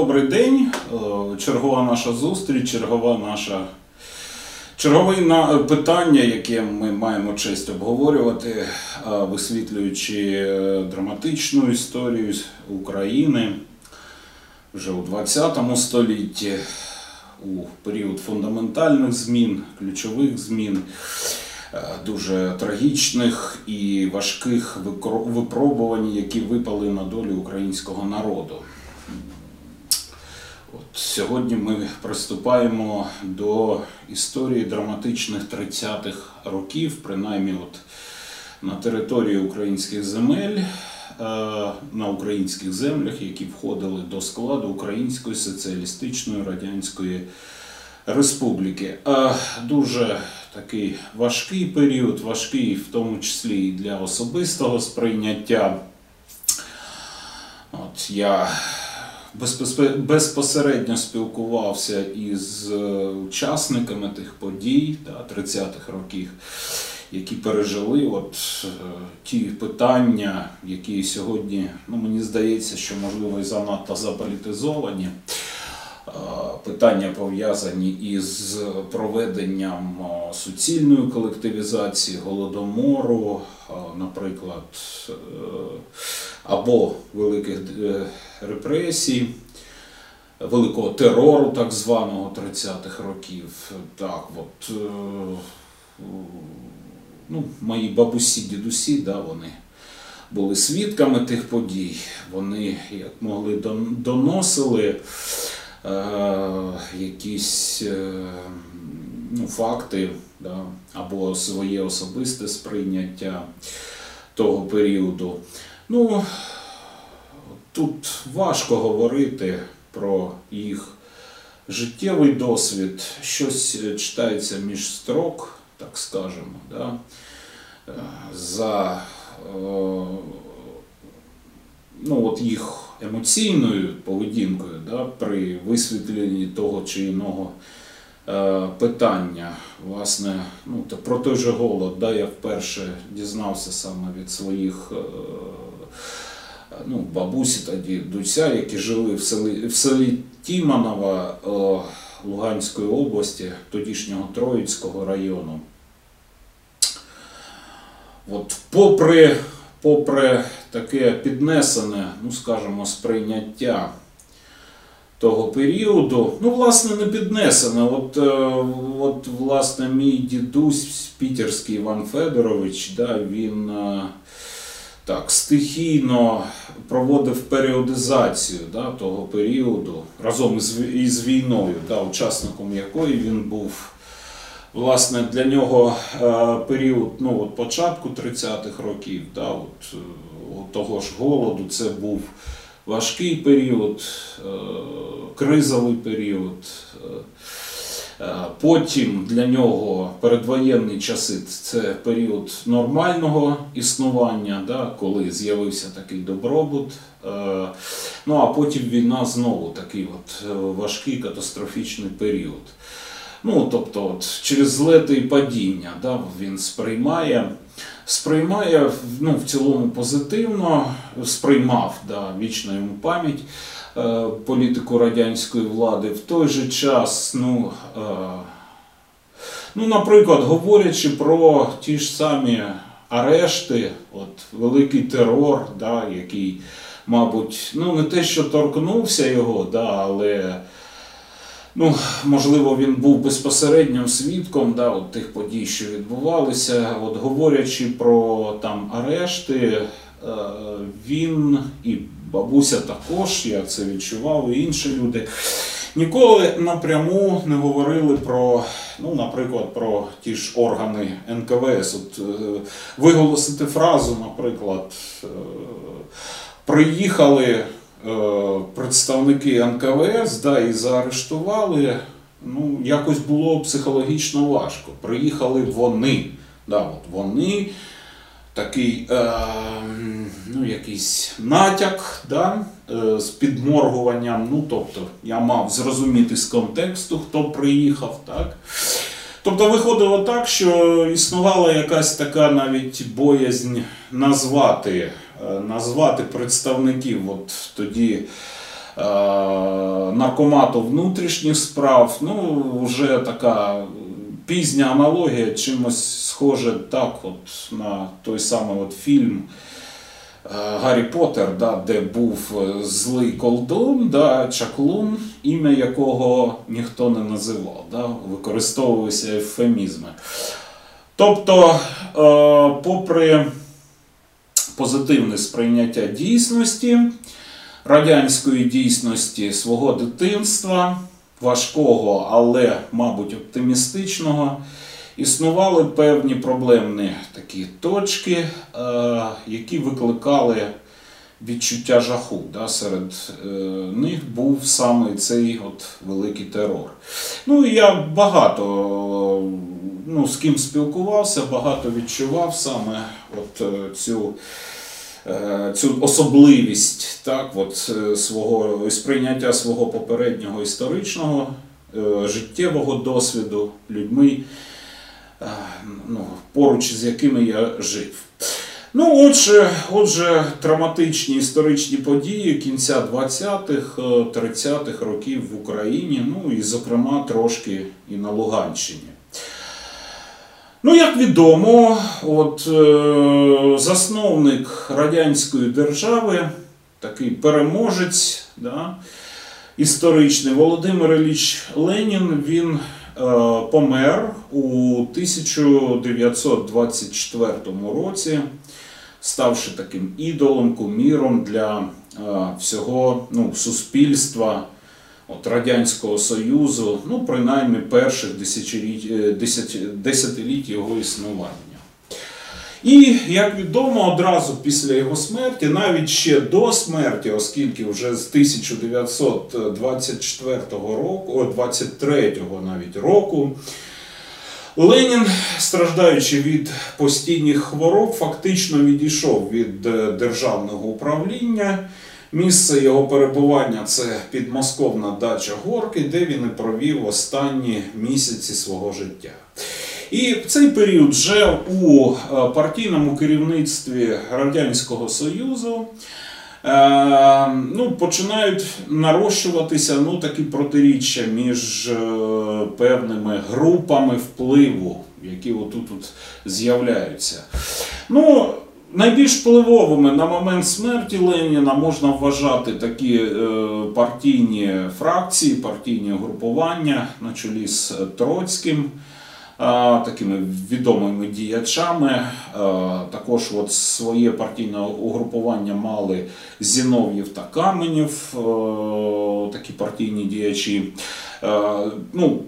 Добрий день. Е, Чергова наша зустріч, чергова наша. Чергове питання, яке ми маємо честь обговорювати, е, висвітлюючи е, драматичну історію України вже у ХХ столітті, у період фундаментальних змін, ключових змін, дуже трагічних і важких випробувань, які випали на долю українського народу. Сьогодні ми приступаємо до історії драматичних 30-х років, принаймні от на території українських земель, е, на українських землях, які входили до складу Української соціалістичної радянської республіки. Е, Дуже такий важкий період, важкий в тому числі і для особистого сприйняття. От я безпосередньо спілкувався із е, учасниками тих подій да, 30-х років, які пережили от, е, ті питання, які сьогодні, ну, мені здається, що можливо і занадто заполітизовані. Е, Питання пов'язані із проведенням е, суцільної колективізації голодомору, е, наприклад, або великих репресій, великого терору, так званого 30-х років. Так, от, ну, мої бабусі, дідусі, да, вони були свідками тих подій. Вони як могли доносили якісь е, ну, факти да, або своє особисте сприйняття того періоду. Ну, тут важко говорити про їх життєвий досвід, щось е, читається між строк, так скажемо, да, е, за е, ну, от їх емоційною поведінкою да, при висвітленні того чи іного е, питання. Власне, ну, та про той же голод, да, я вперше дізнався саме від своїх. Е, ну, бабусі та дідуся, які жили в селі, в селі Тіманова е, Луганської області, тодішнього Троїцького району. От, попри, попри таке піднесене, ну скажімо, сприйняття того періоду, ну, власне, не піднесене. От, е, от власне, мій дідусь, Пітерський Іван Федорович, да, він. е, так, стихійно проводив періодизацію да, того періоду разом із, із війною, да, учасником якої він був. Власне, для нього е, період ну, от початку 30-х років, да, от, е, от того ж голоду, це був важкий період, е, кризовий період. Потім для нього передвоєнні часи це період нормального існування, да, коли з'явився такий добробут. Ну а потім війна знову такий от важкий катастрофічний період. Ну, тобто, от, через злети і падіння да, він сприймає, сприймає ну, в цілому позитивно, сприймав да, вічна йому пам'ять е, політику радянської влади. В той же час, ну, е, ну, наприклад, говорячи про ті ж самі арешти, от, великий терор, да, який, мабуть, ну, не те, що торкнувся його, да, але. Ну, можливо, він був безпосереднім свідком да, от тих подій, що відбувалися. От говорячи про там арешти, е, він і бабуся також, я це відчував, і інші люди. Ніколи напряму не говорили про, ну, наприклад, про ті ж органи НКВС. От, е, виголосити фразу, наприклад, е, приїхали представники НКВС да, і заарештували. Ну, якось було психологічно важко. Приїхали вони. Да, от вони такий е, ну, якийсь натяк да, е, з підморгуванням. Ну, тобто, я мав зрозуміти з контексту, хто приїхав. Так? Тобто виходило так, що існувала якась така навіть боязнь назвати, е, назвати представників от тоді наркомату внутрішніх справ. Ну, вже така пізня аналогія, чимось схоже так, от на той самий от фільм. Гаррі Поттер, да, де був злий колдун, да, чаклун, ім'я якого ніхто не називав, да, використовувалися ефемізми. Тобто, е, попри позитивне сприйняття дійсності, радянської дійсності свого дитинства, важкого, але, мабуть, оптимістичного, існували певні проблемні такі точки, е, які викликали відчуття жаху. Серед е, них був саме цей от великий терор. Ну і я багато ну, з ким спілкувався, багато відчував саме от е, цю. Цю особливість так, от, свого сприйняття свого попереднього історичного життєвого досвіду людьми, ну, поруч з якими я жив. Ну, отже, отже, травматичні історичні події кінця 20-х, 30-х років в Україні, ну і, зокрема, трошки і на Луганщині. Ну, як відомо, от е, засновник Радянської держави, такий переможець да, історичний Володимир Ілліч Ленін, він Е, помер у 1924 році, ставши таким ідолом, куміром для е, всього ну, суспільства от, Радянського Союзу, ну, принаймні перших десятиліть його існування. І, як відомо, одразу після його смерті, навіть ще до смерті, оскільки вже з 1924 року, 23-го навіть року, Ленін, страждаючи від постійних хвороб, фактично відійшов від е, державного управління. Місце його перебування це підмосковна дача Горки, де він і провів останні місяці свого життя. І в цей період вже у е, партійному керівництві Радянського Союзу е, ну, починають нарощуватися ну, такі протиріччя між е, певними групами впливу, які отут -от з'являються. Ну, Найбільш впливовими на момент смерті Леніна можна вважати такі партійні фракції, партійні групування на чолі з Троцьким такими відомими діячами. Також от своє партійне угрупування мали Зінов'єв та Каменів, такі партійні діячі. Ну,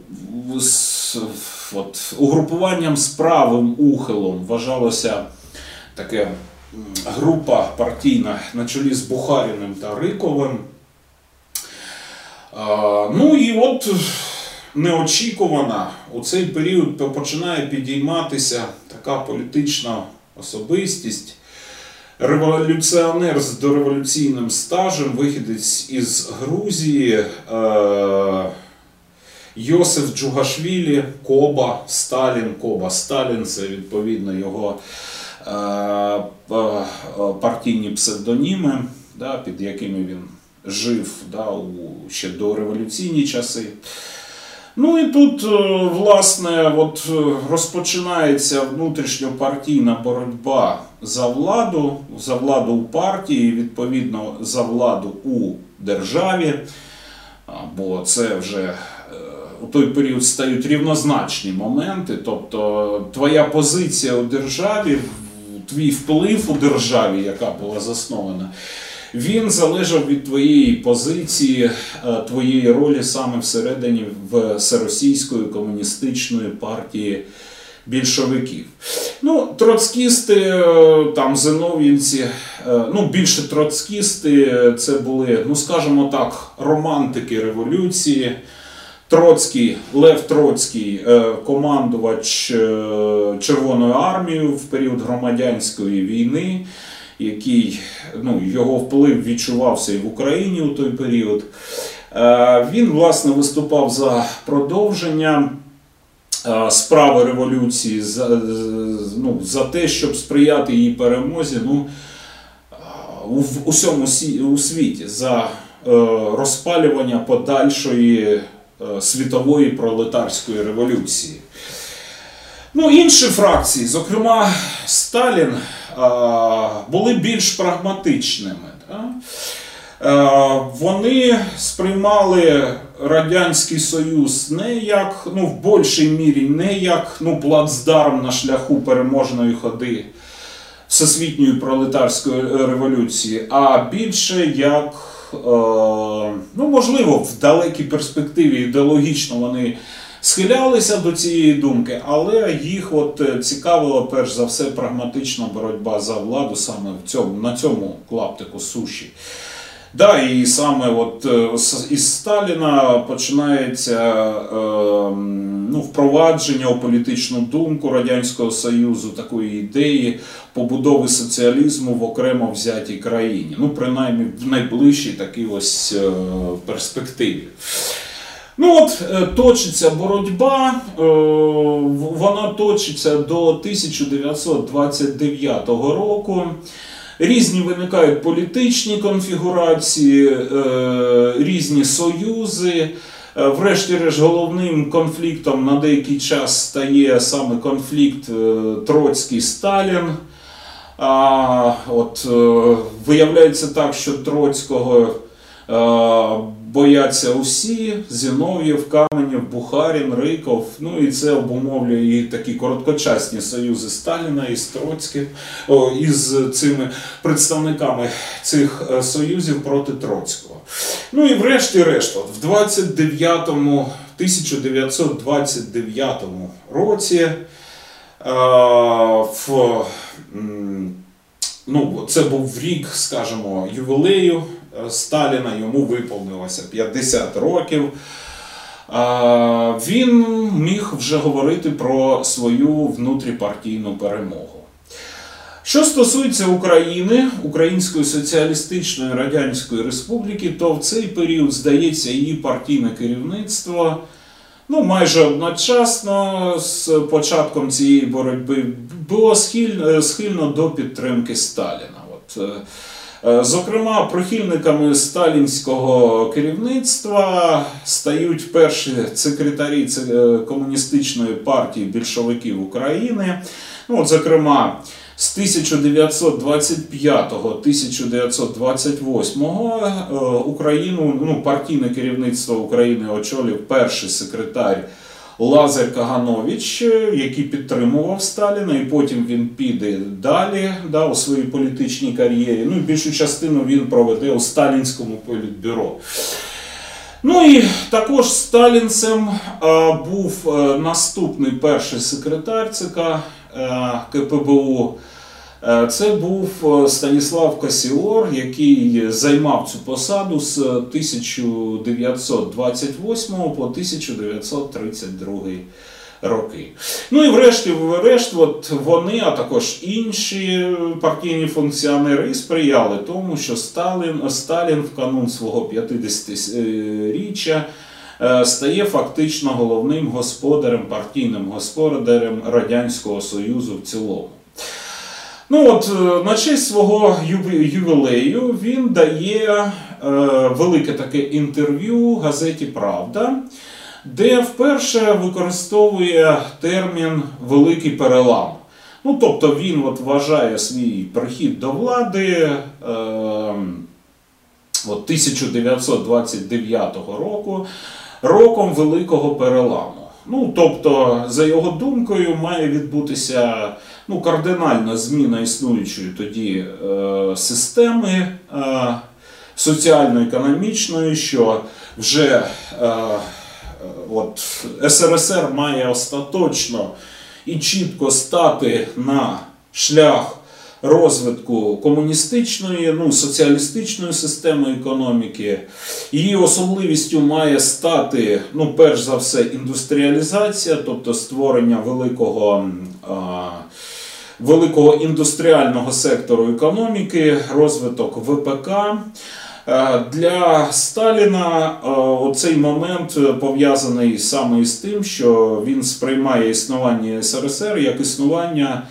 з от, Угрупуванням з правим ухилом вважалося таке група партійна на чолі з Бухаріним та Риковим. Ну і от неочікувана у цей період починає підійматися така політична особистість. Революціонер з дореволюційним стажем, вихідець із Грузії, е, Йосиф Джугашвілі, Коба, Сталін, Коба Сталін це відповідно його партійні псевдоніми, да, під якими він жив да, у ще до революційні часи. Ну і тут, е, власне, от е, розпочинається внутрішньопартійна боротьба за владу, за владу у партії, відповідно, за владу у державі. Бо це вже е, у той період стають рівнозначні моменти. Тобто твоя позиція у державі, твій вплив у державі, яка була заснована він залежав від твоєї позиції, е, твоєї ролі саме всередині всеросійської комуністичної партії більшовиків. Ну, Троцкісти, е, там зинов'їнці, е, ну більше троцкісти, це були, ну скажімо так, романтики революції. Троцький, Лев Троцький, командувач Червоною армією в період громадянської війни який ну, його вплив відчувався і в Україні у той період. Е, він, власне, виступав за продовження е, справи революції, за ну, за те, щоб сприяти її перемозі ну, у усьому у світі, за розпалювання подальшої е, світової пролетарської революції. Ну, інші фракції, зокрема Сталін, е, були більш прагматичними. Е, Вони сприймали Радянський Союз не як, ну, в більшій мірі, не як ну, плацдарм на шляху переможної ходи Всесвітньої пролетарської революції, а більше як, е, ну, можливо, в далекій перспективі ідеологічно вони схилялися до цієї думки, але їх от е, цікавила перш за все прагматична боротьба за владу саме в цьому, на цьому клаптику суші. Да, і саме от е, із Сталіна починається е, ну, впровадження у політичну думку Радянського Союзу такої ідеї побудови соціалізму в окремо взятій країні. Ну, принаймні в найближчій такій ось е, перспективі. Ну от точиться боротьба, вона точиться до 1929 року. Різні виникають політичні конфігурації, е, різні союзи. Е, Врешті-решт, головним конфліктом на деякий час стає саме конфлікт е, Троцький-Сталін. А, от, виявляється так, що Троцького бояться усі: Зінов'єв, Каменєв, Бухарін, Риков. Ну і це обумовлює і такі короткочасні союзи Сталіна із Троцьким, із цими представниками цих е, союзів проти Троцького. Ну і врешті-решт, в 29-му, 1929 році е, в, ну, це був рік, скажімо, ювілею Сталіна, йому виповнилося 50 років. Він міг вже говорити про свою внутріпартійну перемогу. Що стосується України, Української Соціалістичної Радянської Республіки, то в цей період, здається, її партійне керівництво ну, майже одночасно з початком цієї боротьби було схильно, схильно до підтримки Сталіна. От, е, е, Зокрема, прихильниками сталінського керівництва стають перші секретарі е, комуністичної партії більшовиків України. Ну, от, зокрема, з 1925-1928 е, Україну, ну, партійне керівництво України очолив перший секретар Лазар Каганович, е, який підтримував Сталіна, і потім він піде далі да, у своїй політичній кар'єрі. Ну більшу частину він проведе у Сталінському політбюро. Ну і також сталінцем а, був а, наступний перший секретар ЦК а, КПБУ. Е, Це був е, Станіслав Касіор, який займав цю посаду з 1928 по 1932 роки. Ну і врешті-решт, от вони, а також інші партійні функціонери сприяли тому, що Сталін, Сталін в канун свого 50-річчя е, стає фактично головним господарем, партійним господарем Радянського Союзу в цілому. Ну от е, на честь свого ювілею він дає е, велике таке інтерв'ю газеті Правда, де вперше використовує термін Великий перелам. Ну, тобто він от вважає свій прихід до влади е, от 1929 року роком Великого переламу. Ну, тобто, за його думкою, має відбутися ну, кардинальна зміна існуючої тоді е, системи е, соціально-економічної, що вже е, е, от, СРСР має остаточно і чітко стати на шлях розвитку комуністичної, ну, соціалістичної системи економіки. Її особливістю має стати, ну, перш за все, індустріалізація, тобто створення великого. А, Великого індустріального сектору економіки, розвиток ВПК. Е, Для Сталіна е, оцей момент пов'язаний саме із тим, що він сприймає існування СРСР як існування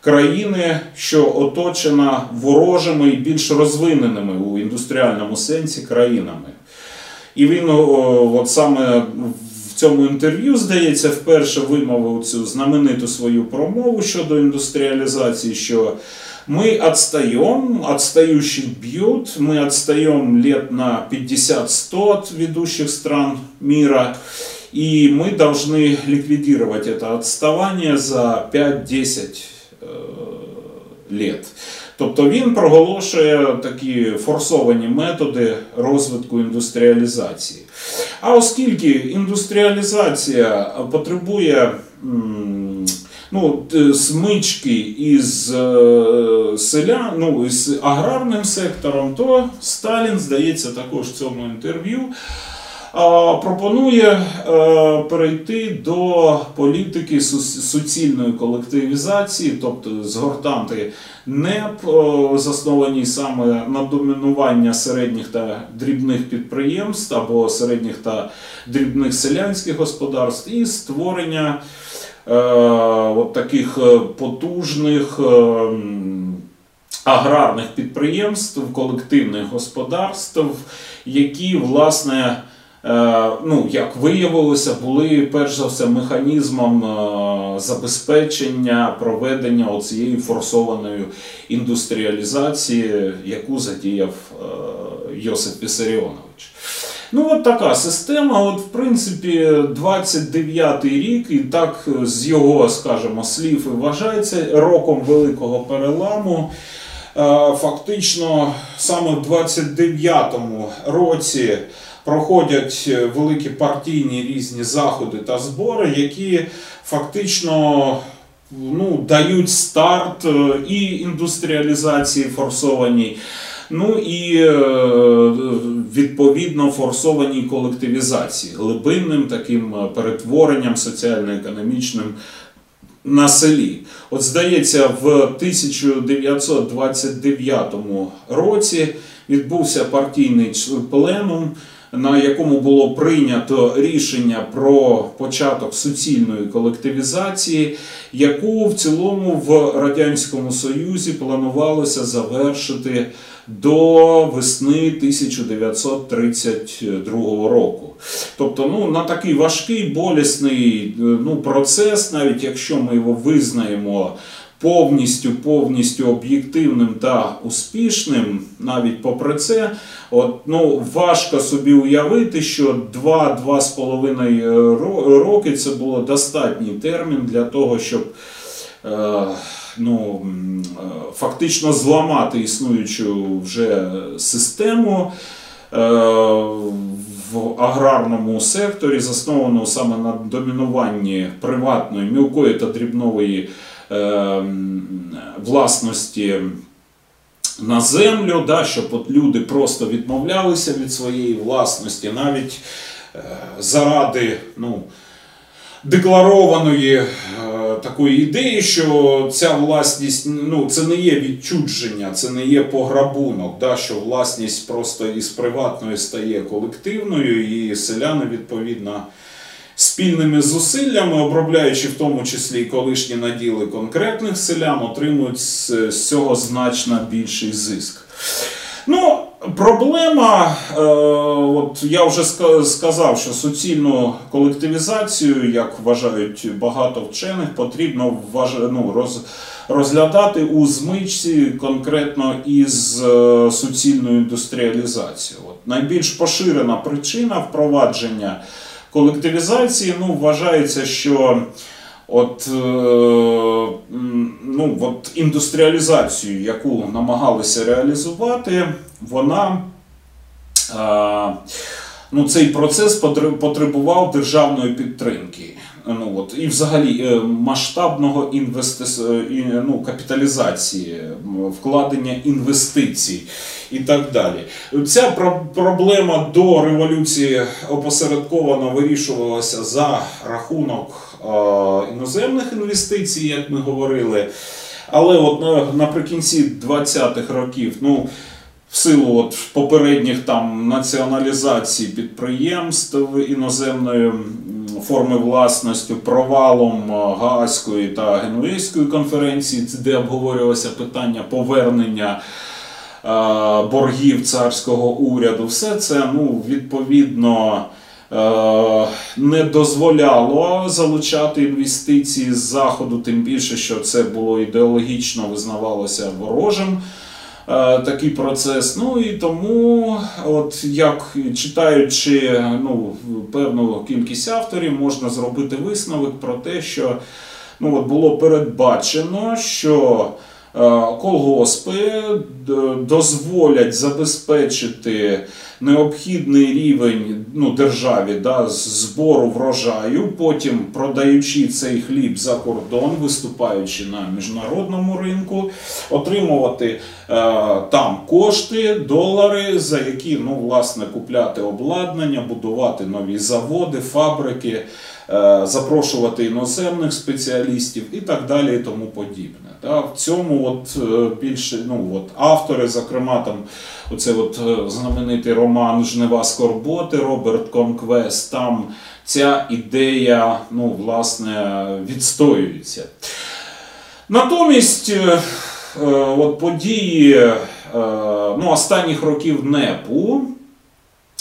країни, що оточена ворожими і більш розвиненими у індустріальному сенсі країнами. І він от саме в цьому інтерв'ю, здається, вперше вимовив цю знамениту свою промову щодо індустріалізації, що мы отстаем, отстающих бьют, мы отстаем лет на 50-100 от ведущих стран мира, и мы должны ликвидировать это отставание за 5-10 э, лет. Тобто він проголошує такі форсовані методи розвитку індустріалізації. А оскільки індустріалізація потребує ну, смички із е, селян, ну, із аграрним сектором, то Сталін, здається, також в цьому інтерв'ю пропонує е, перейти до політики суцільної колективізації, тобто згортати НЕП, е, засновані саме на домінування середніх та дрібних підприємств або середніх та дрібних селянських господарств, і створення е, от таких потужних. Аграрних підприємств, колективних господарств, які, власне, ну, як виявилося, були перш за все механізмом е, забезпечення проведення цієї форсованої індустріалізації, яку задіяв е, Йосип Вісаріонович. Ну, от така система. От, в принципі, 29-й рік, і так з його, скажімо, слів і вважається роком великого переламу. Е, Фактично, саме в 29-му році проходять е, великі партійні різні заходи та збори, які фактично ну, дають старт е, і індустріалізації форсованій, ну і е, відповідно форсованій колективізації, глибинним таким перетворенням соціально-економічним на селі. От здається, в 1929 році відбувся партійний пленум, на якому було прийнято рішення про початок суцільної колективізації, яку в цілому в Радянському Союзі планувалося завершити до весни 1932 року. Тобто, ну, на такий важкий, болісний е, ну, процес, навіть якщо ми його визнаємо повністю, повністю об'єктивним та успішним, навіть попри це, от, ну, важко собі уявити, що 2-2,5 роки це було достатній термін для того, щоб е, ну, е, фактично зламати існуючу вже систему. е, В аграрному секторі засновану саме на домінуванні приватної, мілкої та дрібнової власності на землю, да, щоб от люди просто відмовлялися від своєї власності, навіть е, заради ну, декларованої е, такої ідеї, що ця власність ну, це не є відчудження, це не є пограбунок, да, що власність просто із приватної стає колективною, і селяни відповідно. Спільними зусиллями, обробляючи в тому числі колишні наділи конкретних селян, отримують з, цього значно більший зиск. Ну, проблема, е, от я вже сказав, що суцільну колективізацію, як вважають багато вчених, потрібно вваж- ну, роз, розглядати у змичці конкретно із е, суцільною індустріалізацією. От найбільш поширена причина впровадження колективізації ну, вважається, що от, е, ну, от індустріалізацію, яку намагалися реалізувати, вона. е, Ну, цей процес потребував державної підтримки. Ну, от, і взагалі е, масштабного інвести... е, ну, капіталізації, вкладення інвестицій і так далі. Ця проблема до революції опосередковано вирішувалася за рахунок е, іноземних інвестицій, як ми говорили. Але от наприкінці 20-х років, ну, в силу от попередніх там націоналізацій підприємств іноземною м, форми власності, провалом е, Гаазької та Генуейської конференції, де обговорювалося питання повернення е, боргів царського уряду. Все це ну, відповідно. е, Не дозволяло залучати інвестиції з заходу, тим більше, що це було ідеологічно визнавалося ворожим такий процес. Ну і тому, от як читаючи ну, певну кількість авторів, можна зробити висновок про те, що ну, от було передбачено, що е, колгоспи дозволять забезпечити необхідний рівень ну, державі да, збору врожаю, потім продаючи цей хліб за кордон, виступаючи на міжнародному ринку, отримувати е, там кошти, долари, за які ну, власне, купляти обладнання, будувати нові заводи, фабрики, е, запрошувати іноземних спеціалістів і так далі, і тому подібне. Да. В цьому от, е, більше ну, от, автори, зокрема, там, оце от, е, знаменитий роман Жнива Скорботи Роберт Конквест, там ця ідея ну, власне, відстоюється. Натомість е, е, от події е, ну, останніх років НЕПу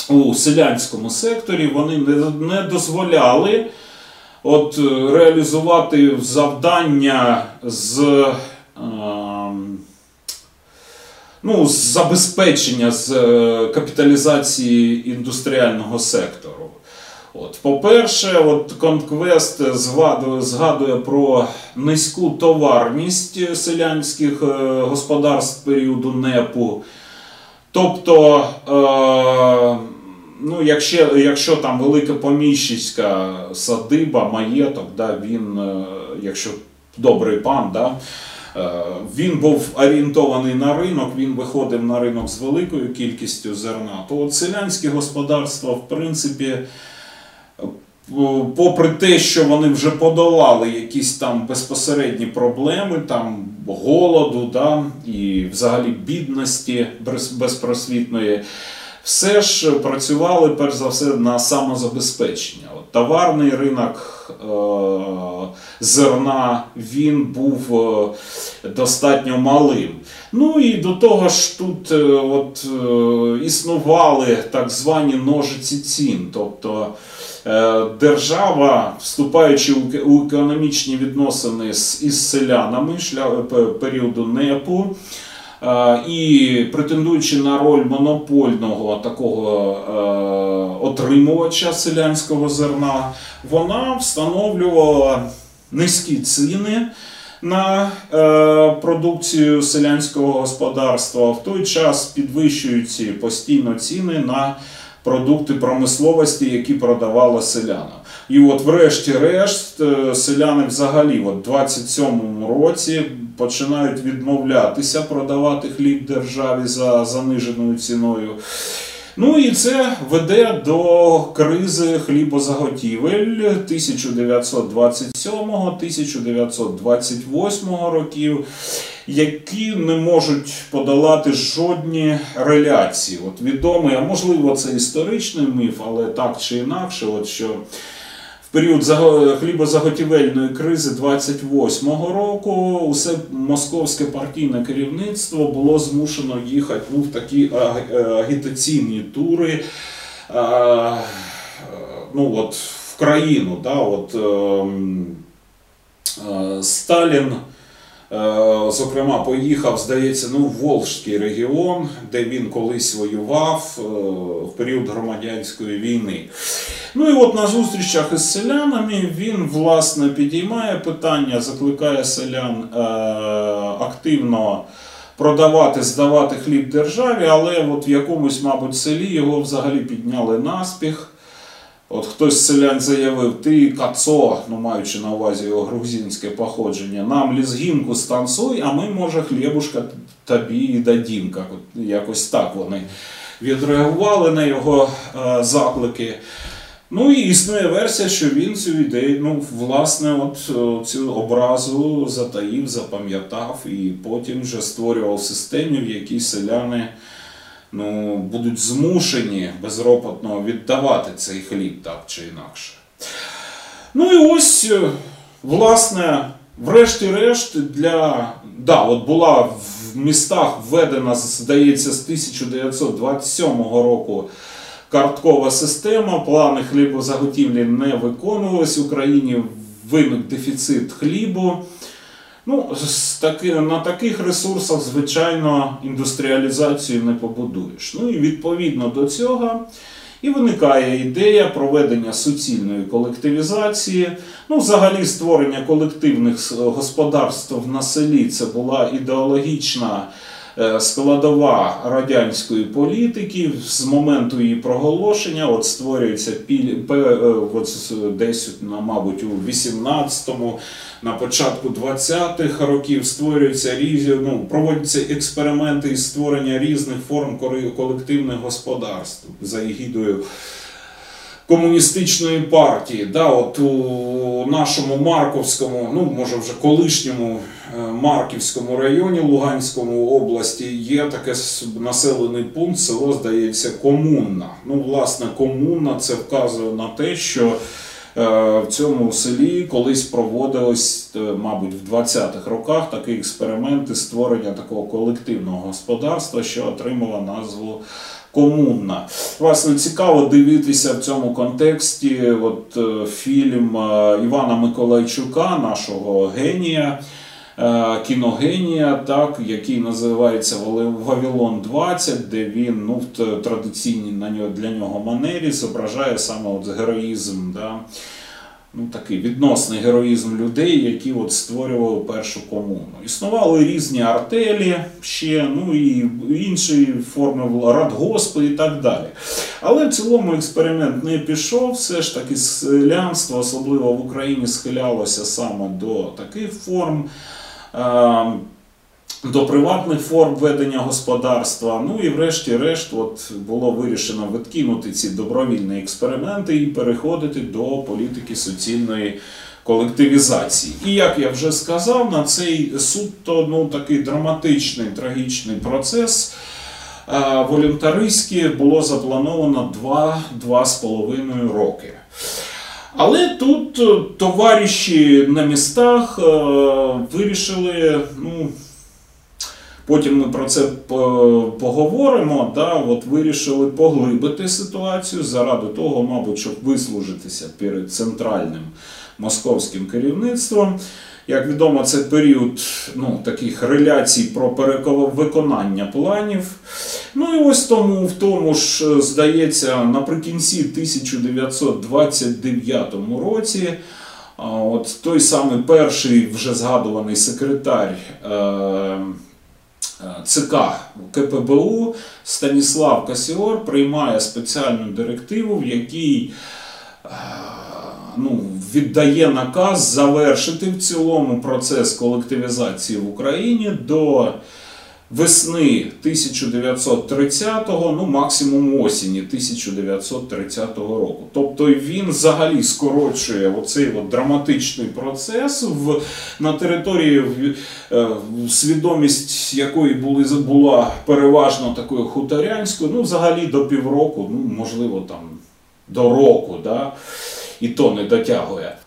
у селянському секторі вони не, дозволяли от, е, реалізувати завдання з, ем, ну, з забезпечення з е, капіталізації індустріального сектору. От, по-перше, от Конквест згадує, згадує про низьку товарність селянських е, господарств періоду НЕПу. Тобто, е, ну, якщо, якщо там велика поміщицька садиба, маєток, да, він, е, якщо добрий пан, да, е, він був орієнтований на ринок, він виходив на ринок з великою кількістю зерна, то от селянські господарства, в принципі, попри те, що вони вже подолали якісь там безпосередні проблеми, там голоду, да, і взагалі бідності без- безпросвітної, все ж працювали перш за все на самозабезпечення. От, товарний ринок е- зерна він був е, достатньо малим. Ну і до того ж тут е, от, е, існували так звані ножиці цін. Тобто е, держава, вступаючи у економічні відносини з, із селянами шля, періоду НЕПу, і претендуючи на роль монопольного такого е, отримувача селянського зерна, вона встановлювала низькі ціни на е, продукцію селянського господарства, в той час підвищуючи постійно ціни на продукти промисловості, які продавала селяна. І от, врешті-решт, е, селяни взагалі от в 27-му році починають відмовлятися продавати хліб державі за заниженою ціною. Ну і це веде до кризи хлібозаготівель 1927-1928 років, які не можуть подолати жодні реляції. От відомий, а можливо, це історичний міф, але так чи інакше, от що в період заго- хлібозаготівельної кризи 28-го року усе московське партійне керівництво було змушено їхати ну, в такі е, агітаційні тури. е, Ну, от, в країну. Да, от, ем, е, Сталін, е, зокрема, поїхав, здається, ну, в Волжський регіон, де він колись воював е, в період громадянської війни. Ну і от на зустрічах із селянами він власне підіймає питання, закликає селян е, активно продавати, здавати хліб державі, але от в якомусь, мабуть, селі його взагалі підняли наспіх. От хтось з селян заявив, ти кацо, ну маючи на увазі його грузинське походження, нам лізгінку станцуй, а ми, може, хлібушка тобі і дадім. Якось так вони відреагували на його е, заклики. Ну і існує версія, що він цю ідею, ну, власне, от е, цю образу затаїв, запам'ятав і потім вже створював систему, в якій селяни ну, будуть змушені безропотно віддавати цей хліб так чи інакше. Ну і ось, е, власне, врешті-решт, для. Да, от була в містах введена, здається, з 1927 року карткова система, плани хлібозаготівлі не виконувались. В Україні виник дефіцит хлібу. Ну, з таки, на таких ресурсах, звичайно, індустріалізацію не побудуєш. Ну і відповідно до цього і виникає ідея проведення суцільної колективізації. Ну, взагалі, створення колективних господарств на селі це була ідеологічна складова радянської політики. З моменту її проголошення от створюється е, от десь, на, мабуть, у 18-му, на початку 20-х років створюються різні, ну, проводяться експерименти із створення різних форм колективних господарств за егідою комуністичної партії. Да, от у нашому Марковському, ну може вже колишньому е, Марківському районі Луганському області є таке населений пункт, село здається, комунна. Ну, власне, комунна це вказує на те, що е, в цьому селі колись проводилось, е, мабуть, в 20-х роках такі експерименти створення такого колективного господарства, що отримало назву комунна. Власне, цікаво дивитися в цьому контексті от, е, фільм е, Івана Миколайчука, нашого генія. е, Кіногенія, так, який називається «Вали- Вавилон 20, де він ну, в традиційній для нього манері зображає саме от героїзм, да, ну, такий відносний героїзм людей, які от створювали першу комуну. Існували різні артелі ще, ну і інші форми радгоспи і так далі. Але в цілому експеримент не пішов. Все ж таки селянство, особливо в Україні, схилялося саме до таких форм. До приватних форм ведення господарства. Ну і врешті-решт, от було вирішено відкинути ці добровільні експерименти і переходити до політики суцільної колективізації. І як я вже сказав, на цей суто ну, такий драматичний, трагічний процес е, волюнтаристський було заплановано 2-2,5 роки. Але тут е, товариші на містах е, вирішили, ну, потім ми про це поговоримо, да, от вирішили поглибити ситуацію заради того, мабуть, щоб вислужитися перед центральним московським керівництвом. Як відомо, це період ну, таких реляцій про перевиконання планів. Ну і ось тому, в тому ж, здається, наприкінці 1929 році, от той самий перший вже згадуваний секретар е, ЦК КПБУ Станіслав Касіор приймає спеціальну директиву, в якій е, ну, віддає наказ завершити в цілому процес колективізації в Україні до весни 1930-го, ну максимум осені 1930 року. Тобто він взагалі скорочує оцей от драматичний процес в, на території, в- е, свідомість якої були, була переважно такою хуторянською, ну взагалі до півроку, ну можливо там до року, да, і то не дотягує.